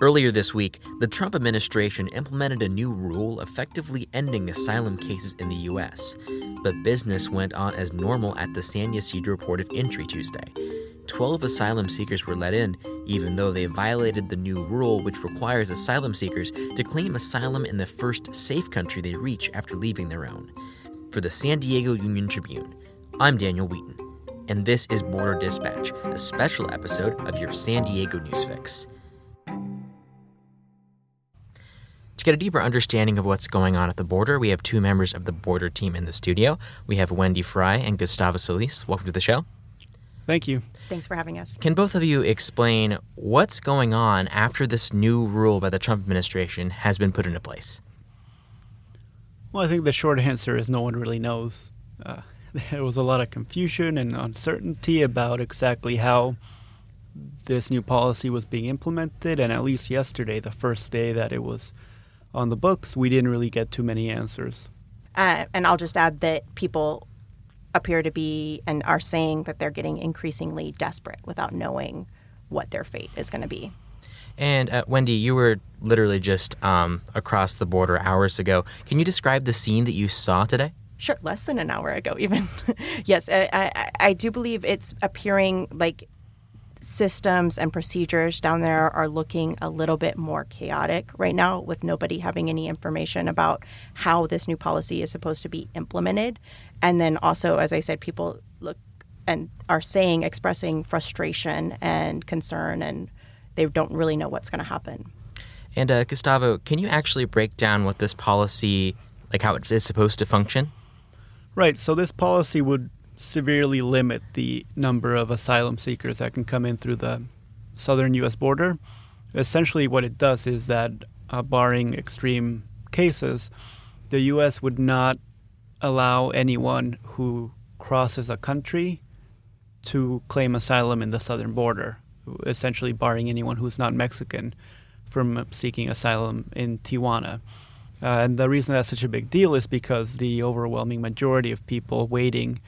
Earlier this week, the Trump administration implemented a new rule effectively ending asylum cases in the U.S. But business went on as normal at the San Ysidro port of entry Tuesday. 12 asylum seekers were let in, even though they violated the new rule which requires asylum seekers to claim asylum in the first safe country they reach after leaving their own. For the San Diego Union Tribune, I'm Daniel Wheaton, and this is Border Dispatch, a special episode of your San Diego News Fix. To get a deeper understanding of what's going on at the border, we have two members of the border team in the studio. We have Wendy Fry and Gustavo Solis. Welcome to the show. Thank you. Thanks for having us. Can both of you explain what's going on after this new rule by the Trump administration has been put into place? Well, I think the short answer is no one really knows. Uh, there was a lot of confusion and uncertainty about exactly how this new policy was being implemented, and at least yesterday, the first day that it was on the books, we didn't really get too many answers. Uh, and I'll just add that people appear to be and are saying that they're getting increasingly desperate without knowing what their fate is going to be. And uh, Wendy, you were literally just um, across the border hours ago. Can you describe the scene that you saw today? Sure, less than an hour ago, even. yes, I, I, I do believe it's appearing like systems and procedures down there are looking a little bit more chaotic right now with nobody having any information about how this new policy is supposed to be implemented. And then also, as I said, people look and are saying, expressing frustration and concern, and they don't really know what's going to happen. And uh, Gustavo, can you actually break down what this policy, like how it is supposed to function? Right. So this policy would severely limit the number of asylum seekers that can come in through the southern U.S. border. Essentially, what it does is that, uh, barring extreme cases, the U.S. would not allow anyone who crosses a country to claim asylum in the southern border, essentially barring anyone who's not Mexican from seeking asylum in Tijuana. Uh, and the reason that's such a big deal is because the overwhelming majority of people waiting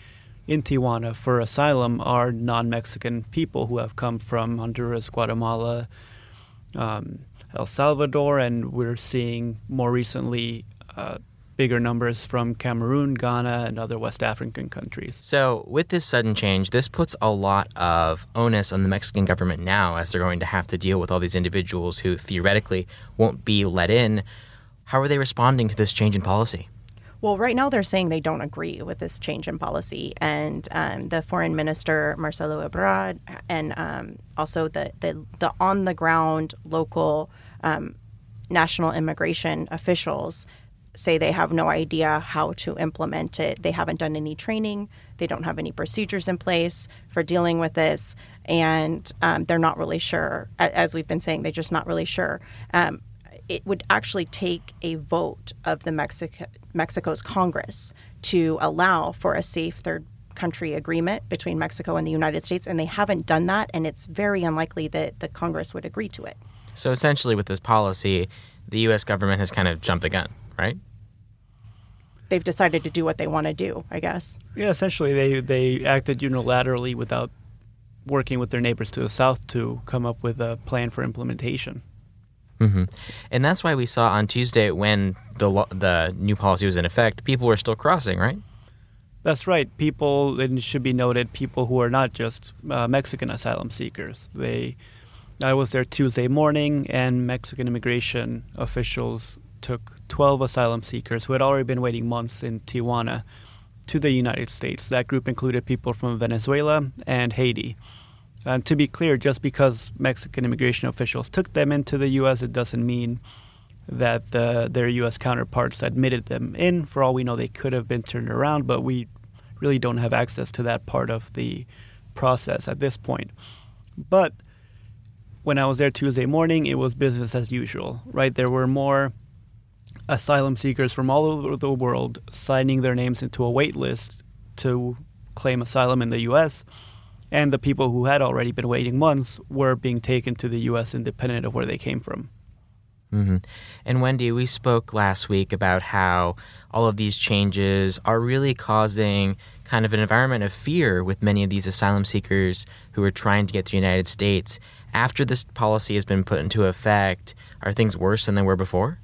in Tijuana for asylum are non Mexican people who have come from Honduras, Guatemala, um, El Salvador, and we're seeing more recently uh, bigger numbers from Cameroon, Ghana, and other West African countries. So, with this sudden change, this puts a lot of onus on the Mexican government now as they're going to have to deal with all these individuals who theoretically won't be let in. How are they responding to this change in policy? Well, right now they're saying they don't agree with this change in policy, and um, the foreign minister Marcelo Ebrard, and um, also the, the, the on the ground local um, national immigration officials say they have no idea how to implement it. They haven't done any training. They don't have any procedures in place for dealing with this, and um, they're not really sure. As we've been saying, they're just not really sure um, it would actually take a vote of the Mexico, Mexico's Congress to allow for a safe third country agreement between Mexico and the United States, and they haven't done that, and it's very unlikely that the Congress would agree to it. So essentially, with this policy, the U.S. government has kind of jumped the gun, right? They've decided to do what they want to do, I guess. Yeah, essentially, they they acted unilaterally without working with their neighbors to the south to come up with a plan for implementation. Mm-hmm. And that's why we saw on Tuesday when the lo- the new policy was in effect, people were still crossing, right? That's right. People, it should be noted, people who are not just uh, Mexican asylum seekers. They, I was there Tuesday morning, and Mexican immigration officials took 12 asylum seekers who had already been waiting months in Tijuana to the United States. That group included people from Venezuela and Haiti. And to be clear, just because Mexican immigration officials took them into the U.S., it doesn't mean that the, their U.S. counterparts admitted them in. For all we know, they could have been turned around, but we really don't have access to that part of the process at this point. But when I was there Tuesday morning, it was business as usual, right? There were more asylum seekers from all over the world signing their names into a wait list to claim asylum in the U.S and the people who had already been waiting months were being taken to the U.S. independent of where they came from. Mm-hmm. And Wendy, we spoke last week about how all of these changes are really causing kind of an environment of fear with many of these asylum seekers who are trying to get to the United States. After this policy has been put into effect, are things worse than they were before?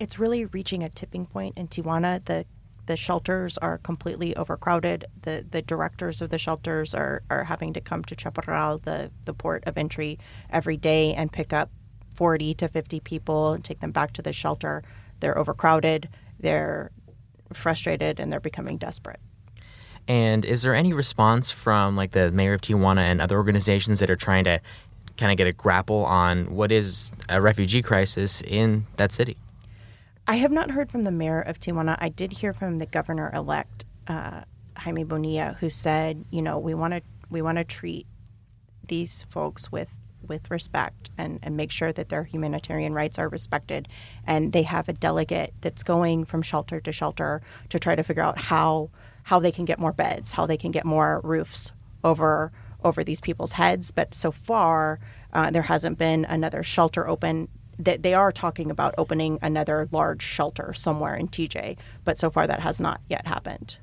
It's really reaching a tipping point in Tijuana. The the shelters are completely overcrowded. The the directors of the shelters are, are having to come to Chaparral, the, the port of entry, every day and pick up 40 to 50 people and take them back to the shelter. They're overcrowded, they're frustrated, and they're becoming desperate. And is there any response from like the mayor of Tijuana and other organizations that are trying to kind of get a grapple on what is a refugee crisis in that city? I have not heard from the mayor of Tijuana. I did hear from the governor elect, uh, Jaime Bonilla, who said, you know, we want to we want to treat these folks with with respect and, and make sure that their humanitarian rights are respected. And they have a delegate that's going from shelter to shelter to try to figure out how how they can get more beds, how they can get more roofs over over these people's heads. But so far, uh, there hasn't been another shelter open that they are talking about opening another large shelter somewhere in TJ, but so far that has not yet happened.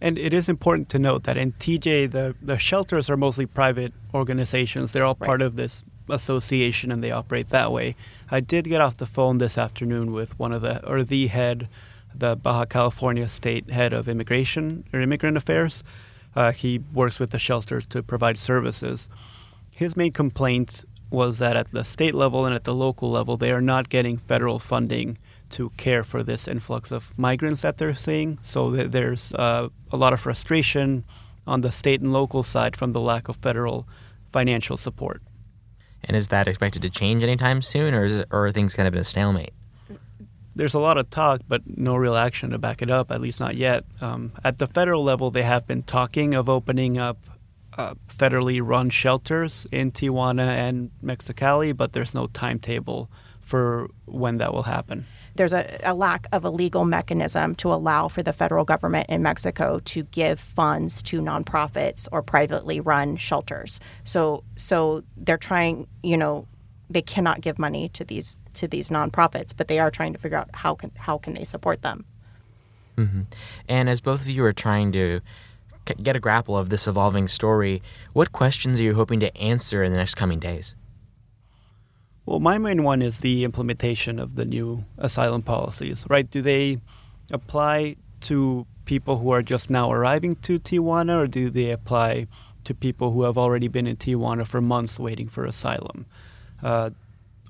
And it is important to note that in TJ, the, the shelters are mostly private organizations. They're all right. part of this association and they operate that way. I did get off the phone this afternoon with one of the, or the head, the Baja California state head of immigration or immigrant affairs. Uh, he works with the shelters to provide services. His main complaint was that at the state level and at the local level, they are not getting federal funding to care for this influx of migrants that they're seeing. So there's uh, a lot of frustration on the state and local side from the lack of federal financial support. And is that expected to change anytime soon, or, is it, or are things kind of in a stalemate? There's a lot of talk, but no real action to back it up, at least not yet. Um, at the federal level, they have been talking of opening up uh, federally run shelters in Tijuana and Mexicali, but there's no timetable for when that will happen. There's a, a, lack of a legal mechanism to allow for the federal government in Mexico to give funds to nonprofits or privately run shelters. So, so they're trying, you know, they cannot give money to these to these nonprofits, but they are trying to figure out how can how can they support them. Mm-hmm. And as both of you are trying to get a grapple of this evolving story, what questions are you hoping to answer in the next coming days? Well, my main one is the implementation of the new asylum policies, right? Do they apply to people who are just now arriving to Tijuana, or do they apply to people who have already been in Tijuana for months waiting for asylum? Uh,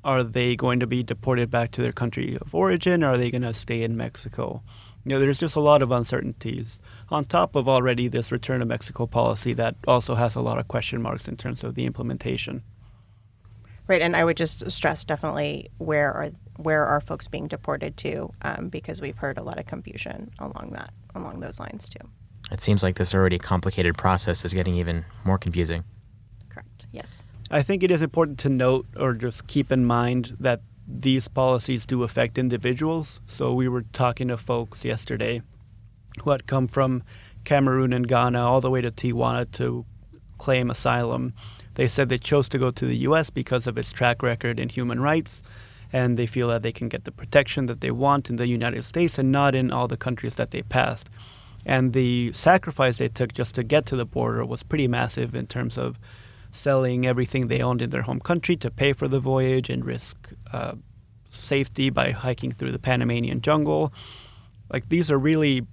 are they going to be deported back to their country of origin, or are they going to stay in Mexico? You know, there's just a lot of uncertainties on top of already this return to Mexico policy that also has a lot of question marks in terms of the implementation. Right, and I would just stress definitely where are where are folks being deported to, um, because we've heard a lot of confusion along that along those lines too. It seems like this already complicated process is getting even more confusing. Correct. Yes. I think it is important to note or just keep in mind that these policies do affect individuals. So we were talking to folks yesterday who had come from Cameroon and Ghana all the way to Tijuana to claim asylum. They said they chose to go to the U.S. because of its track record in human rights, and they feel that they can get the protection that they want in the United States and not in all the countries that they passed. And the sacrifice they took just to get to the border was pretty massive in terms of selling everything they owned in their home country to pay for the voyage and risk uh, safety by hiking through the Panamanian jungle. Like these are really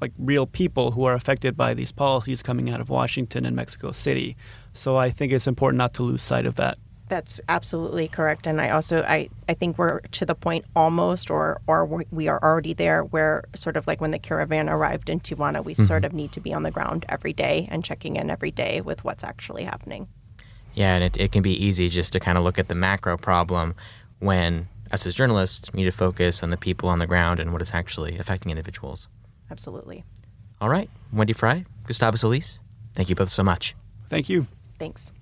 like real people who are affected by these policies coming out of Washington and Mexico City. So I think it's important not to lose sight of that. That's absolutely correct, and I also I, I think we're to the point almost, or or we are already there, where sort of like when the caravan arrived in Tijuana, we mm-hmm. sort of need to be on the ground every day and checking in every day with what's actually happening. Yeah, and it, it can be easy just to kind of look at the macro problem when, us as journalists, we need to focus on the people on the ground and what is actually affecting individuals. Absolutely. All right, Wendy Fry, Gustavo Solis, thank you both so much. Thank you. Thanks.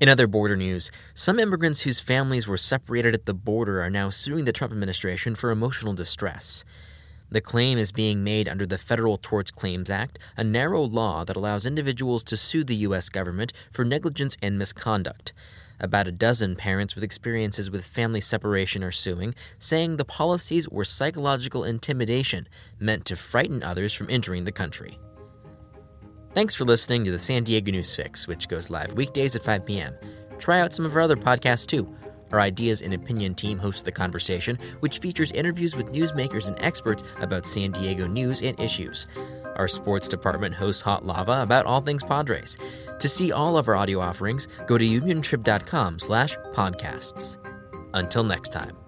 In other border news, some immigrants whose families were separated at the border are now suing the Trump administration for emotional distress. The claim is being made under the Federal Tort Claims Act, a narrow law that allows individuals to sue the U.S. government for negligence and misconduct. About a dozen parents with experiences with family separation are suing, saying the policies were psychological intimidation meant to frighten others from entering the country. Thanks for listening to the San Diego News Fix, which goes live weekdays at 5 p.m. Try out some of our other podcasts too. Our Ideas and Opinion team hosts The Conversation, which features interviews with newsmakers and experts about San Diego news and issues. Our sports department hosts Hot Lava about all things Padres. To see all of our audio offerings, go to uniontrib.com slash podcasts. Until next time.